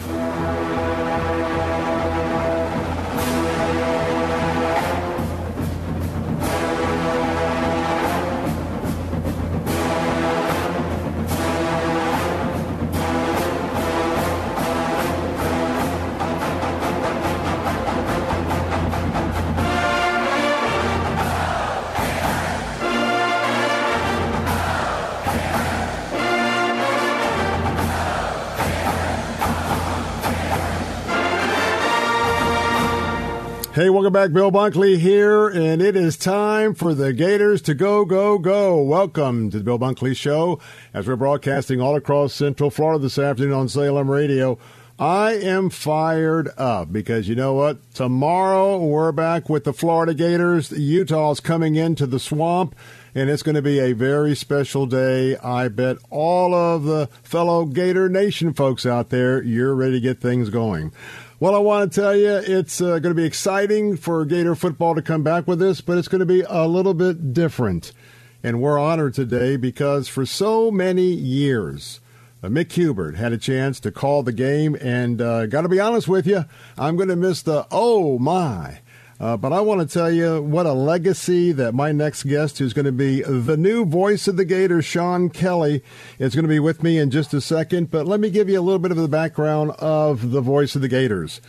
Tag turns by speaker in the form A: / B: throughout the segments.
A: Thank you.
B: Hey, welcome back. Bill Bunkley here, and it is time for the Gators to go, go, go. Welcome to the Bill Bunkley Show as we're broadcasting all across Central Florida this afternoon on Salem Radio. I am fired up because you know what? Tomorrow we're back with the Florida Gators. Utah's coming into the swamp, and it's going to be a very special day. I bet all of the fellow Gator Nation folks out there, you're ready to get things going. Well, I want to tell you, it's uh, going to be exciting for Gator football to come back with this, but it's going to be a little bit different. And we're honored today because for so many years, uh, Mick Hubert had a chance to call the game. And uh, got to be honest with you, I'm going to miss the oh my uh, but I want to tell you what a legacy that my next guest, who's going to be the new voice of the Gators, Sean Kelley, is going to be with me in just a second. But let me give you a little bit of the background of the voice of the Gators.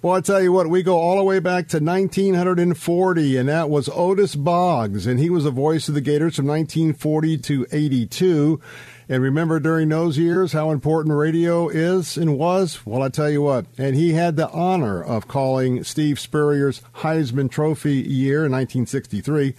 B: Well, I tell you what, we go all the way back to 1940, and that was Otis Boggs, and he was the voice of the Gators from 1940 to 82. And remember during those years how important radio is and was? Well, I tell you what. And he had the honor of calling Steve Spurrier's Heisman Trophy year in 1963.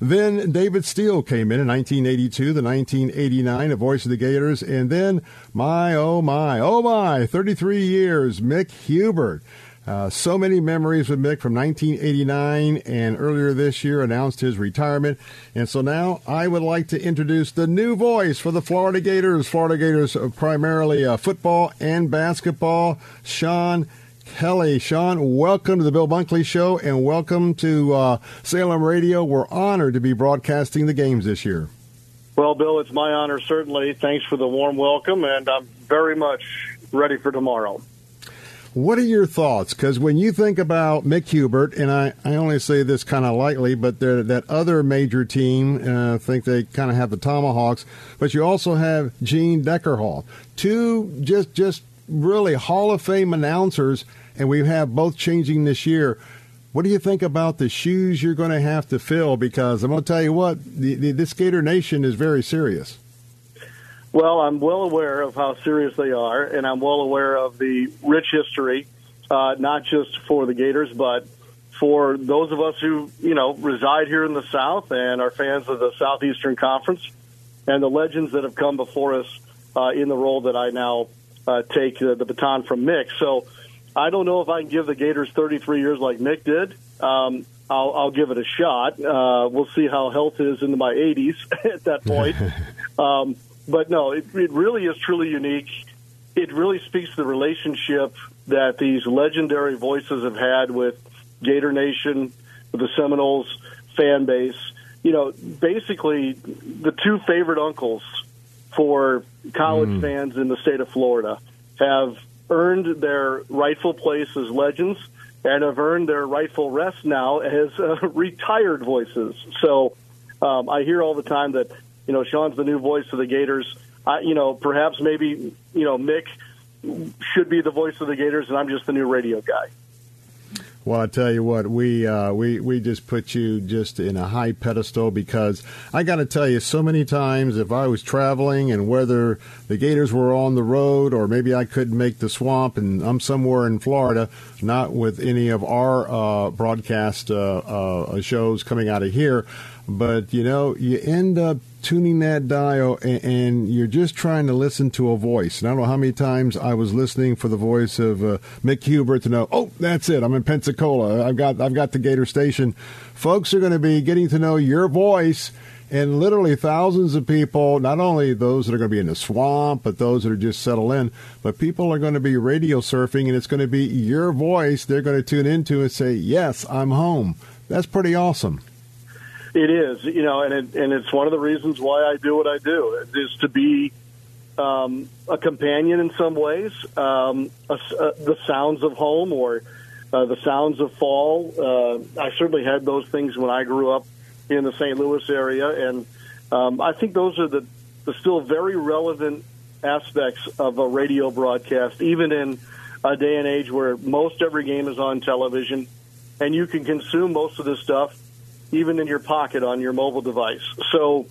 B: Then David Steele came in in 1982, the 1989, a voice of the Gators. And then, my, oh my, oh my, 33 years, Mick Hubert. Uh, so many memories with Mick from 1989 and earlier this year announced his retirement. And so now I would like to introduce the new voice for the Florida Gators. Florida Gators uh, primarily uh, football and basketball. Sean Kelley. Sean, welcome to the Bill Bunkley Show and welcome to uh, Salem Radio. We're honored to be broadcasting the games this year.
C: Well, Bill, it's my honor, certainly. Thanks for the warm welcome, and I'm very much ready for tomorrow.
B: What are your thoughts? Because when you think about Mick Hubert, and I, I only say this kind of lightly, but that other major team, uh, I think they kind of have the Tomahawks, but you also have Gene Deckerhoff. Two just, just really Hall of Fame announcers, and we have both changing this year. What do you think about the shoes you're going to have to fill? Because I'm going to tell you what, the, the, this Gator Nation is very serious.
C: Well, I'm well aware of how serious they are, and I'm well aware of the rich history, uh, not just for the Gators, but for those of us who, you know, reside here in the South and are fans of the Southeastern Conference and the legends that have come before us uh, in the role that I now uh, take the, the baton from Mick. So I don't know if I can give the Gators 33 years like Mick did. Um, I'll, I'll give it a shot. Uh, we'll see how health is into my 80s at that point. um, but no, it, it really is truly unique. It really speaks to the relationship that these legendary voices have had with Gator Nation, with the Seminoles fan base. You know, basically the two favorite uncles for college mm. fans in the state of Florida have earned their rightful place as legends and have earned their rightful rest now as uh, retired voices. So um, I hear all the time that you know, Sean's the new voice of the Gators. I, you know, perhaps maybe you know Mick should be the voice of the Gators, and I'm just the new radio guy.
B: Well, I tell you what, we uh, we we just put you just in a high pedestal because I got to tell you, so many times if I was traveling and whether the Gators were on the road or maybe I couldn't make the swamp and I'm somewhere in Florida, not with any of our uh, broadcast uh, uh shows coming out of here, but you know, you end up tuning that dial and, and, you're just trying to listen to a voice. And I don't know how many times I was listening for the voice of uh, Mick Hubert to know, oh, that's it. I'm in Pensacola. I've got I've got the Gator Station. Folks are going to be getting to know your voice. And literally thousands of people, not only those that are going to be in the swamp, but those that are just settled in, but people are going to be radio surfing, and it's going to be your voice they're going to tune into and say, Yes, I'm home. That's pretty awesome.
C: It is, you know, and it, and it's one of the reasons why I do what I do is to be um, a companion in some ways. Um, a, a, the sounds of home or uh, the sounds of fall. Uh, I certainly had those things when I grew up in the St. Louis area, and um, I think those are the, the still very relevant aspects of a radio broadcast, even in a day and age where most every game is on television, and you can consume most of this stuff even in your pocket on your mobile device. So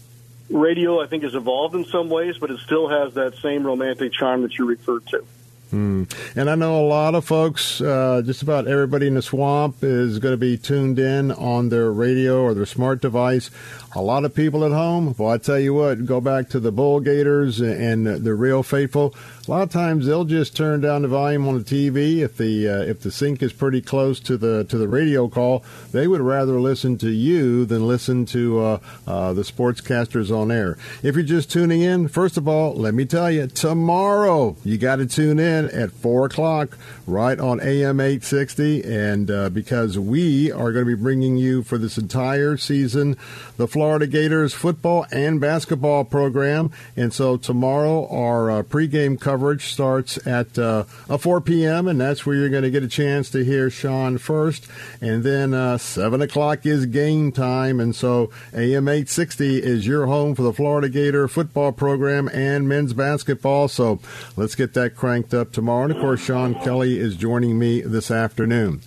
C: radio, I think, has evolved in some ways, but it still has that same romantic charm that you referred to.
B: Hmm. And I know a lot of folks, uh, just about everybody in the swamp is going to be tuned in on their radio or their smart device. A lot of people at home, well, I tell you what, go back to the Bull Gators and the real faithful. A lot of times they'll just turn down the volume on the TV if the uh, if the sync is pretty close to the to the radio call. They would rather listen to you than listen to uh, uh, the sportscasters on air. If you're just tuning in, first of all, let me tell you, tomorrow you got to tune in at four o'clock right on AM 860, and uh, because we are going to be bringing you for this entire season the Florida Gators football and basketball program, and so tomorrow our uh, pregame coverage coverage starts at uh, 4 p.m., and that's where you're going to get a chance to hear Sean first. And then uh, 7 o'clock is game time, and so AM 860 is your home for the Florida Gator football program and men's basketball. So let's get that cranked up tomorrow. And of course, Sean Kelley is joining me this afternoon.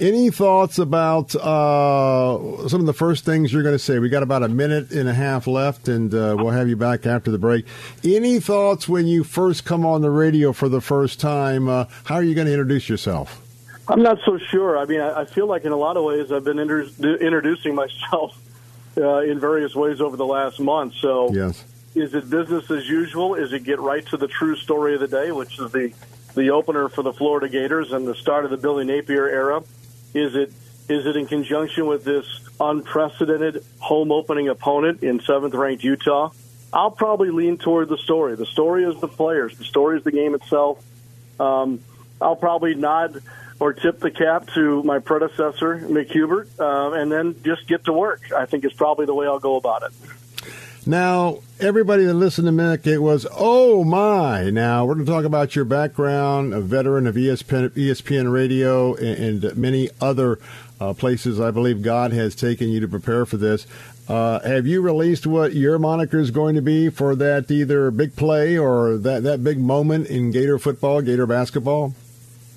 B: Any thoughts about uh, some of the first things you're going to say? We got about a minute and a half left, and uh, we'll have you back after the break. Any thoughts when you first come on the radio for the first time? Uh, how are you going to introduce yourself?
C: I'm not so sure. I mean, I, I feel like in a lot of ways I've been inter- introducing myself uh, in various ways over the last month. So,
B: yes.
C: Is it business as usual? Is it get right to the true story of the day, which is the the opener for the Florida Gators and the start of the Billy Napier era? Is it is it in conjunction with this unprecedented home opening opponent in seventh ranked Utah? I'll probably lean toward the story. The story is the players. The story is the game itself. Um, I'll probably nod or tip the cap to my predecessor, Mick Hubert, uh, and then just get to work. I think is probably the way I'll go about it.
B: Now, everybody that listened to it was, oh my. Now, we're going to talk about your background, a veteran of ESPN, ESPN Radio and, and many other uh, places I believe God has taken you to prepare for this. Uh, have you released what your moniker is going to be for that either big play or that, that big moment in Gator football, Gator basketball?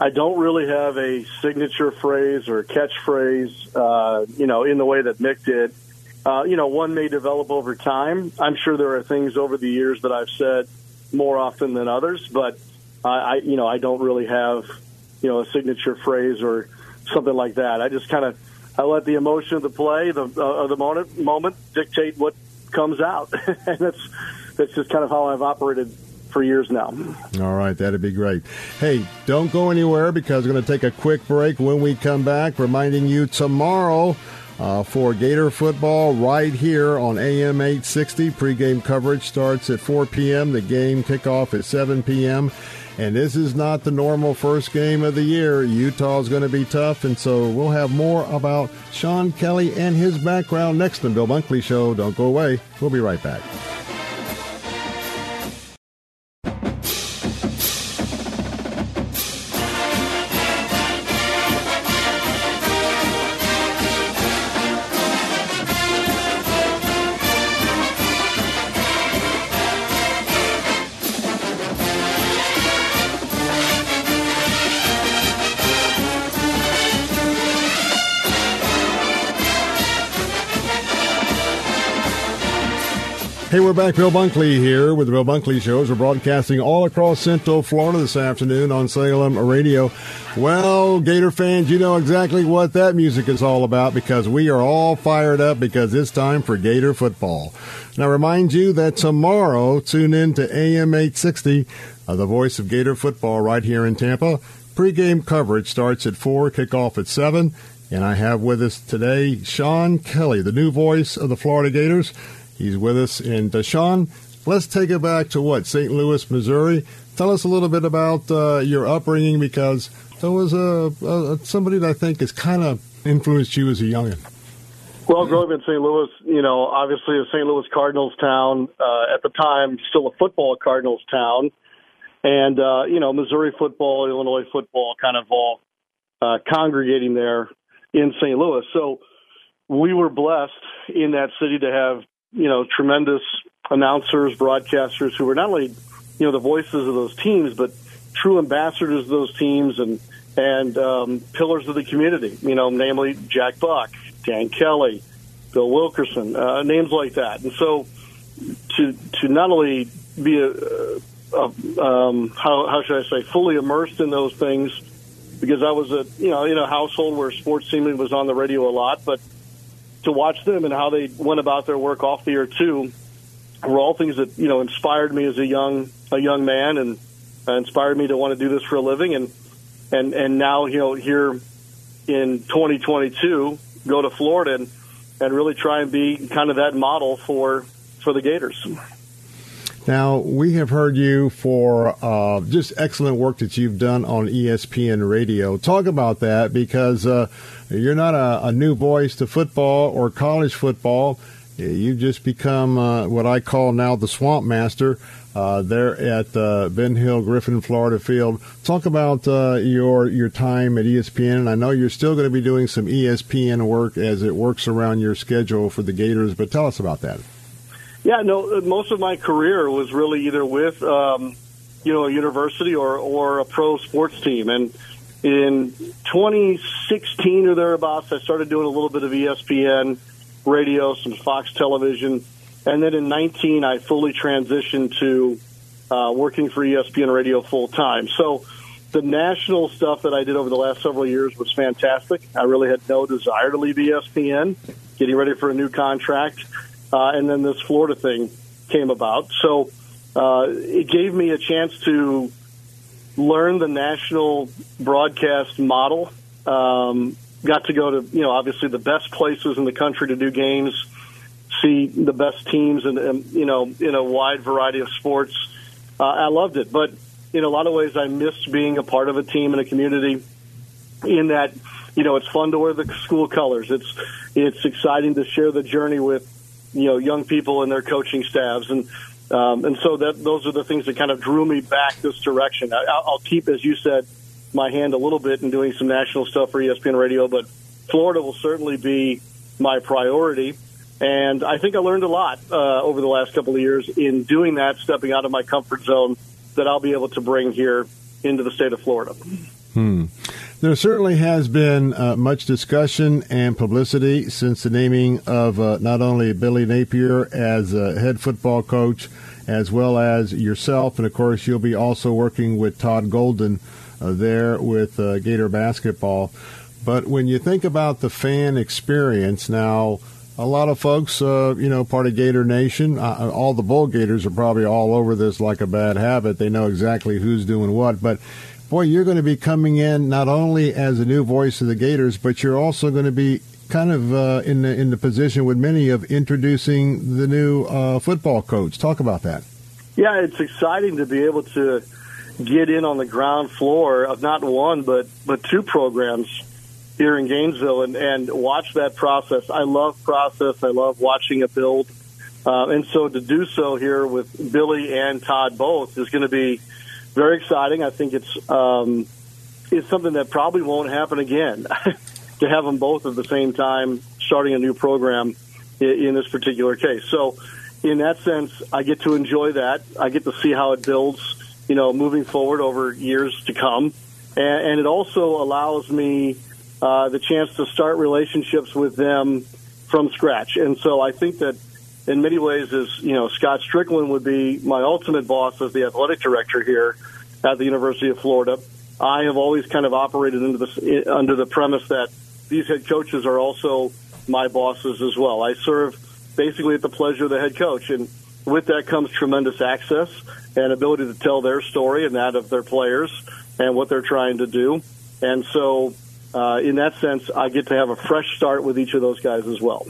C: I don't really have a signature phrase or catchphrase, uh, you know, in the way that Mick did. Uh, you know, one may develop over time. I'm sure there are things over the years that I've said more often than others, but I, I you know, I don't really have, you know, a signature phrase or something like that. I just kind of I let the emotion of the play, the uh, the moment, moment dictate what comes out, and that's that's just kind of how I've operated for years now.
B: All right, that'd be great. Hey, don't go anywhere because we're going to take a quick break. When we come back, reminding you tomorrow uh, for Gator football right here on AM 860. Pregame coverage starts at 4 p.m. The game kickoff at 7 p.m. And this is not the normal first game of the year. Utah is going to be tough, and so we'll have more about Sean Kelley and his background next on Bill Bunkley Show. Don't go away. We'll be right back. Back. Bill Bunkley here with the Bill Bunkley Shows. We're broadcasting all across Central Florida this afternoon on Salem Radio. Well, Gator fans, you know exactly what that music is all about because we are all fired up because it's time for Gator football. Now, remind you that tomorrow, tune in to AM 860, uh, the voice of Gator football right here in Tampa. Pre-game coverage starts at 4, kickoff at 7. And I have with us today Sean Kelley, the new voice of the Florida Gators. He's with us. And uh, Sean, let's take it back to what St. Louis, Missouri. Tell us a little bit about uh, your upbringing because there was a, a, somebody that I think has kind of influenced you as a youngin.
C: Well, growing up in St. Louis, you know, obviously a St. Louis Cardinals town. Uh, at the time, still a football Cardinals town, and uh, you know, Missouri football, Illinois football, kind of all uh, congregating there in St. Louis. So we were blessed in that city to have you know, tremendous announcers, broadcasters who were not only, you know, the voices of those teams, but true ambassadors of those teams and and um, pillars of the community. You know, namely Jack Buck, Dan Kelly, Bill Wilkerson, uh, names like that. And so, to to not only be a, a um, how how should I say fully immersed in those things, because I was a you know in a household where sports seemingly was on the radio a lot, but to watch them and how they went about their work off the air too were all things that you know inspired me as a young a young man and uh, inspired me to want to do this for a living and and and now you know here in 2022 go to Florida and and really try and be kind of that model for for the Gators.
B: Now, we have heard you for uh, just excellent work that you've done on ESPN radio. Talk about that because uh, you're not a, a, new voice to football or college football. You've just become uh, what I call now the swamp master uh, there at uh, Ben Hill Griffin Florida Field. Talk about uh, your your time at ESPN, and I know you're still going to be doing some ESPN work as it works around your schedule for the Gators. But tell us about that.
C: Yeah, no. Most of my career was really either with, um, you know, a university or or a pro sports team. And in 2016 or thereabouts, I started doing a little bit of ESPN radio, some Fox television, and then in 19, I fully transitioned to uh, working for ESPN radio full time. So the national stuff that I did over the last several years was fantastic. I really had no desire to leave ESPN, getting ready for a new contract uh, and then this Florida thing came about. So uh, it gave me a chance to learn the national broadcast model. Um, got to go to you know obviously the best places in the country to do games, see the best teams, and, you know in a wide variety of sports. Uh, I loved it, but in a lot of ways, I missed being a part of a team and a community. In that, you know, it's fun to wear the school colors. It's it's exciting to share the journey with you know young people and their coaching staffs and um, and so that those are the things that kind of drew me back this direction. I, I'll keep, as you said, my hand a little bit in doing some national stuff for ESPN Radio, but Florida will certainly be my priority. And I think I learned a lot uh, over the last couple of years in doing that, stepping out of my comfort zone that I'll be able to bring here into the state of Florida.
B: Hmm. There certainly has been uh, much discussion and publicity since the naming of uh, not only Billy Napier as head football coach, as well as yourself, and of course you'll be also working with Todd Golden uh, there with uh, Gator basketball. But when you think about the fan experience now, a lot of folks, uh, you know, part of Gator Nation, uh, all the Bull Gators are probably all over this like a bad habit. They know exactly who's doing what. But boy, you're going to be coming in not only as a new voice of the Gators, but you're also going to be kind of uh, in the in the position with many of introducing the new uh, football coach. Talk about that.
C: Yeah, it's exciting to be able to get in on the ground floor of not one but but two programs here in Gainesville and and watch that process. I love process. I love watching it build. Uh, and so to do so here with Billy and Todd both is going to be very exciting. I think it's um, it's something that probably won't happen again to have them both at the same time starting a new program in, in this particular case. So, in that sense, I get to enjoy that. I get to see how it builds, you know, moving forward over years to come, and, and it also allows me uh, the chance to start relationships with them from scratch. And so, I think that in many ways, is you know Scott Stricklin would be my ultimate boss as the athletic director here at the University of Florida. I have always kind of operated into the under the premise that these head coaches are also my bosses as well. I serve basically at the pleasure of the head coach, and with that comes tremendous access and ability to tell their story and that of their players and what they're trying to do. And so, uh, in that sense, I get to have a fresh start with each of those guys as well.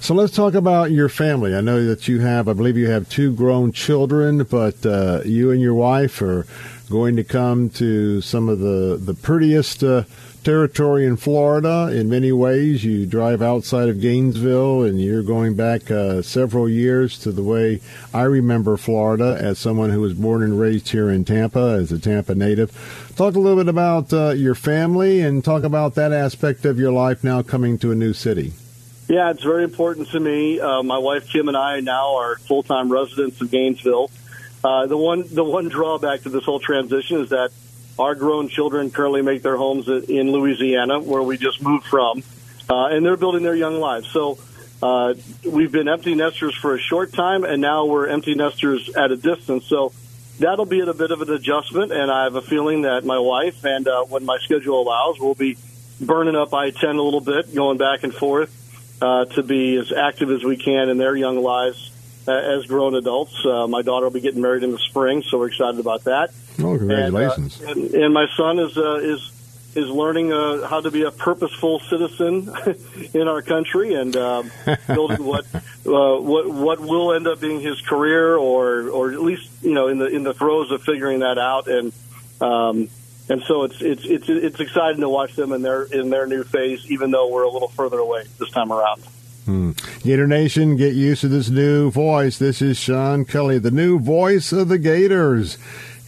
B: So let's talk about your family. I know that you have, I believe you have two grown children, but uh, you and your wife are going to come to some of the the prettiest uh, territory in Florida. In many ways, you drive outside of Gainesville, and you're going back uh, several years to the way I remember Florida as someone who was born and raised here in Tampa as a Tampa native. Talk a little bit about uh, your family and talk about that aspect of your life now coming to a new city.
C: Yeah, it's very important to me. Uh, my wife Kim and I now are full time residents of Gainesville. Uh, the one the one drawback to this whole transition is that our grown children currently make their homes in Louisiana, where we just moved from, uh, and they're building their young lives. So uh, we've been empty nesters for a short time, and now we're empty nesters at a distance. So that'll be a bit of an adjustment, and I have a feeling that my wife and uh, when my schedule allows, we'll be burning up I ten a little bit, going back and forth uh, to be as active as we can in their young lives uh, as grown adults. Uh, my daughter will be getting married in the spring, so we're excited about that.
B: Oh, congratulations!
C: And, uh, and, and my son is uh, is is learning uh, how to be a purposeful citizen in our country and building what uh, what what will end up being his career, or or at least you know in the in the throes of figuring that out. And um, and so it's it's it's it's exciting to watch them in their in their new phase, even though we're a little further away this time around.
B: Hmm. Gator Nation, get used to this new voice. This is Sean Kelley, the new voice of the Gators.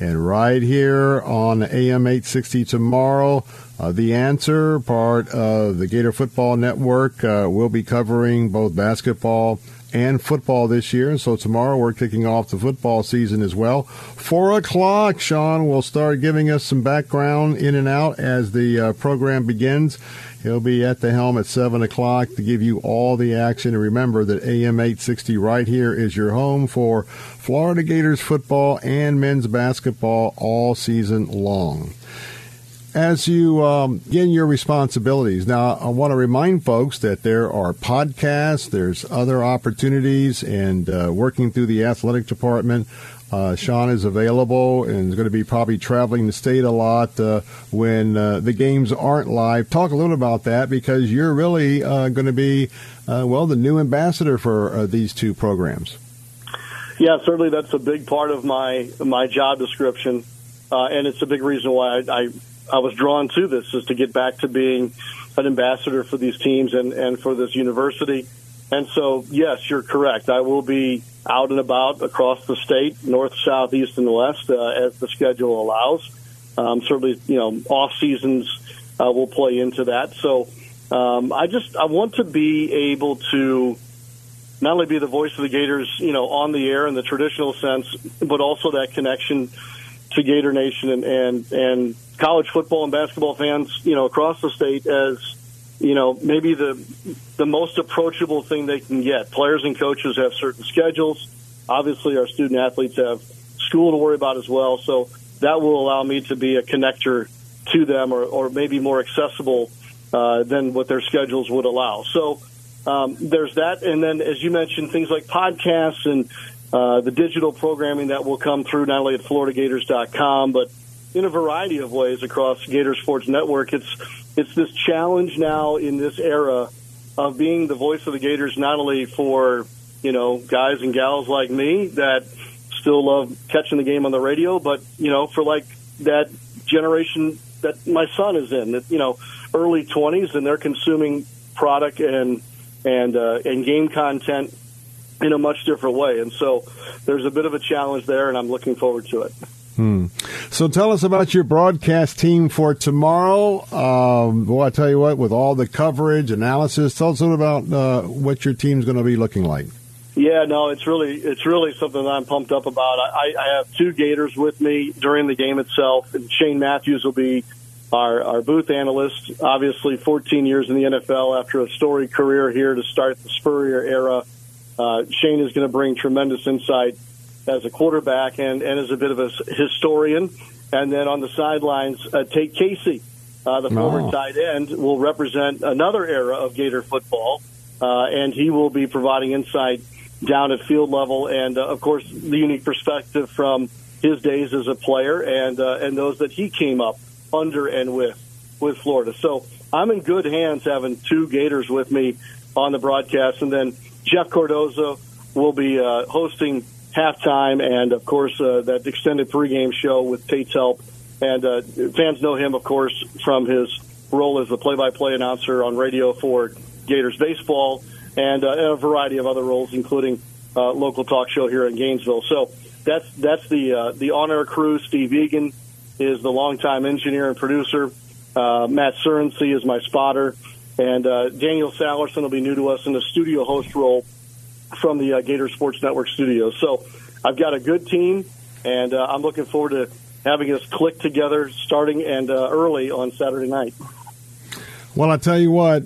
B: And right here on AM 860 tomorrow, uh, The Answer, part of the Gator Football Network, uh, will be covering both basketball and football this year. And So tomorrow we're kicking off the football season as well. Four o'clock, Sean will start giving us some background in and out as the uh, program begins. He'll be at the helm at 7 o'clock to give you all the action. And remember that AM 860 right here is your home for Florida Gators football and men's basketball all season long as you um, your responsibilities. Now, I want to remind folks that there are podcasts, there's other opportunities, and uh, working through the athletic department. Uh, Sean is available and is going to be probably traveling the state a lot uh, when uh, the games aren't live. Talk a little about that because you're really uh, going to be, uh, well, the new ambassador for these two programs.
C: Yeah, certainly that's a big part of my my job description, and it's a big reason why I, I I was drawn to this is to get back to being an ambassador for these teams and, and for this university. And so, yes, you're correct. I will be out and about across the state, north, south, east, and west, uh, as the schedule allows. Um, certainly, you know, off seasons uh, will play into that. So, um, I just I want to be able to not only be the voice of the Gators, you know, on the air in the traditional sense, but also that connection to Gator Nation and and, and college football and basketball fans, you know, across the state as you know maybe the the most approachable thing they can get. Players and coaches have certain schedules. Obviously, our student athletes have school to worry about as well. So that will allow me to be a connector to them, or, or maybe more accessible uh, than what their schedules would allow. So um, there's that, and then as you mentioned, things like podcasts and uh, the digital programming that will come through not only at FloridaGators.com, but in a variety of ways across Gator Sports Network. It's it's this challenge now in this era of being the voice of the Gators, not only for you know guys and gals like me that still love catching the game on the radio, but you know for like that generation that my son is in, that you know early twenties, and they're consuming product and and uh, and game content in a much different way. And so there's a bit of a challenge there, and I'm looking forward to it.
B: Hmm. So tell us about your broadcast team for tomorrow. Um, well, I tell you what, with all the coverage, analysis, tell us a little about uh, what your team's going to be looking like.
C: Yeah, no, it's really it's really something that I'm pumped up about. I, I have two Gators with me during the game itself, and Shane Matthews will be our, our booth analyst. Obviously, 14 years in the NFL after a storied career here to start the Spurrier era Uh, Shane is going to bring tremendous insight as a quarterback and, and as a bit of a historian. And then on the sidelines, uh, Tate Casey, uh, the former oh. tight end, will represent another era of Gator football, uh, and he will be providing insight down at field level and, uh, of course, the unique perspective from his days as a player and uh, and those that he came up under and with with Florida. So I'm in good hands having two Gators with me on the broadcast, and then Jeff Cardozo will be uh, hosting halftime, and of course uh, that extended pregame show with Tate's help. And uh, fans know him, of course, from his role as the play-by-play announcer on radio for Gators baseball, and uh, a variety of other roles, including uh, local talk show here in Gainesville. So that's that's the uh, the on-air crew. Steve Egan is the longtime engineer and producer. Uh, Matt Surensey is my spotter, and uh, Daniel Sallerson will be new to us in the studio host role from the uh, Gator Sports Network studios. So I've got a good team, and uh, I'm looking forward to having us click together starting and uh, early on Saturday night.
B: Well, I tell you what,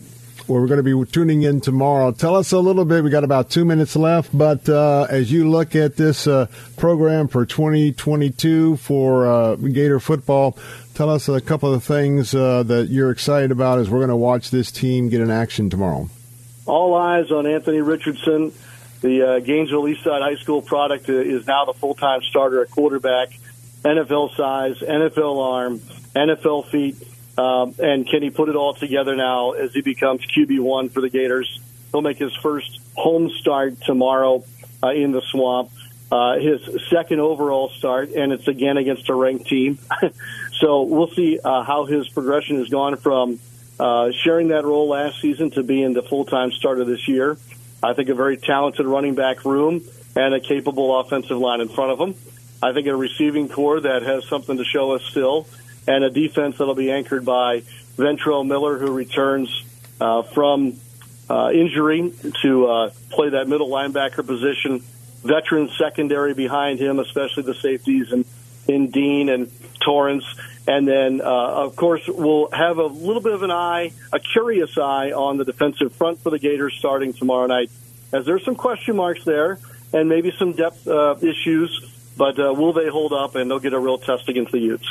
B: we're going to be tuning in tomorrow. Tell us a little bit. We got about two minutes left, but uh, as you look at this uh, program for 2022 for uh, Gator football, tell us a couple of things uh, that you're excited about as we're going to watch this team get in action tomorrow.
C: All eyes on Anthony Richardson. The uh, Gainesville Eastside High School product uh, is now the full-time starter at quarterback. NFL size, NFL arm, NFL feet um, and can he put it all together now as he becomes QB1 for the Gators? He'll make his first home start tomorrow uh, in the swamp. Uh, his second overall start, and it's again against a ranked team. so we'll see uh, how his progression has gone from uh, sharing that role last season to being the full time starter this year. I think a very talented running back room and a capable offensive line in front of him. I think a receiving corps that has something to show us still and a defense that'll be anchored by Ventrell Miller, who returns uh, from uh, injury to uh, play that middle linebacker position. Veteran secondary behind him, especially the safeties and in Dean and Torrence. And then, uh, of course, we'll have a little bit of an eye, a curious eye on the defensive front for the Gators starting tomorrow night, as there's some question marks there and maybe some depth uh, issues. But uh, will they hold up and they'll get a real test against the Utes?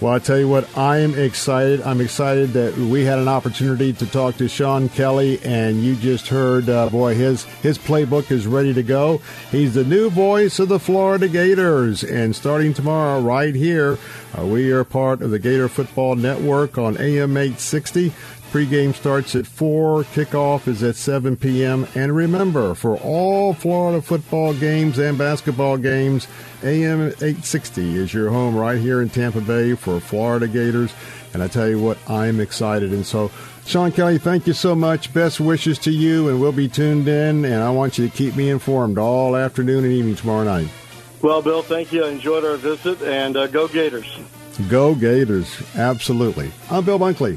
B: Well, I tell you what, I am excited. I'm excited that we had an opportunity to talk to Sean Kelley, and you just heard, uh, boy, his his playbook is ready to go. He's the new voice of the Florida Gators, and starting tomorrow, right here, uh, we are part of the Gator Football Network on AM 860. Pregame starts at 4, kickoff is at 7 p.m. And remember, for all Florida football games and basketball games, AM 860 is your home right here in Tampa Bay for Florida Gators. And I tell you what, I'm excited. And so, Sean Kelley, thank you so much. Best wishes to you, and we'll be tuned in. And I want you to keep me informed all afternoon and evening tomorrow night.
C: Well, Bill, thank you. I enjoyed our visit, and uh, go Gators.
B: Go Gators. Absolutely. I'm Bill Bunkley.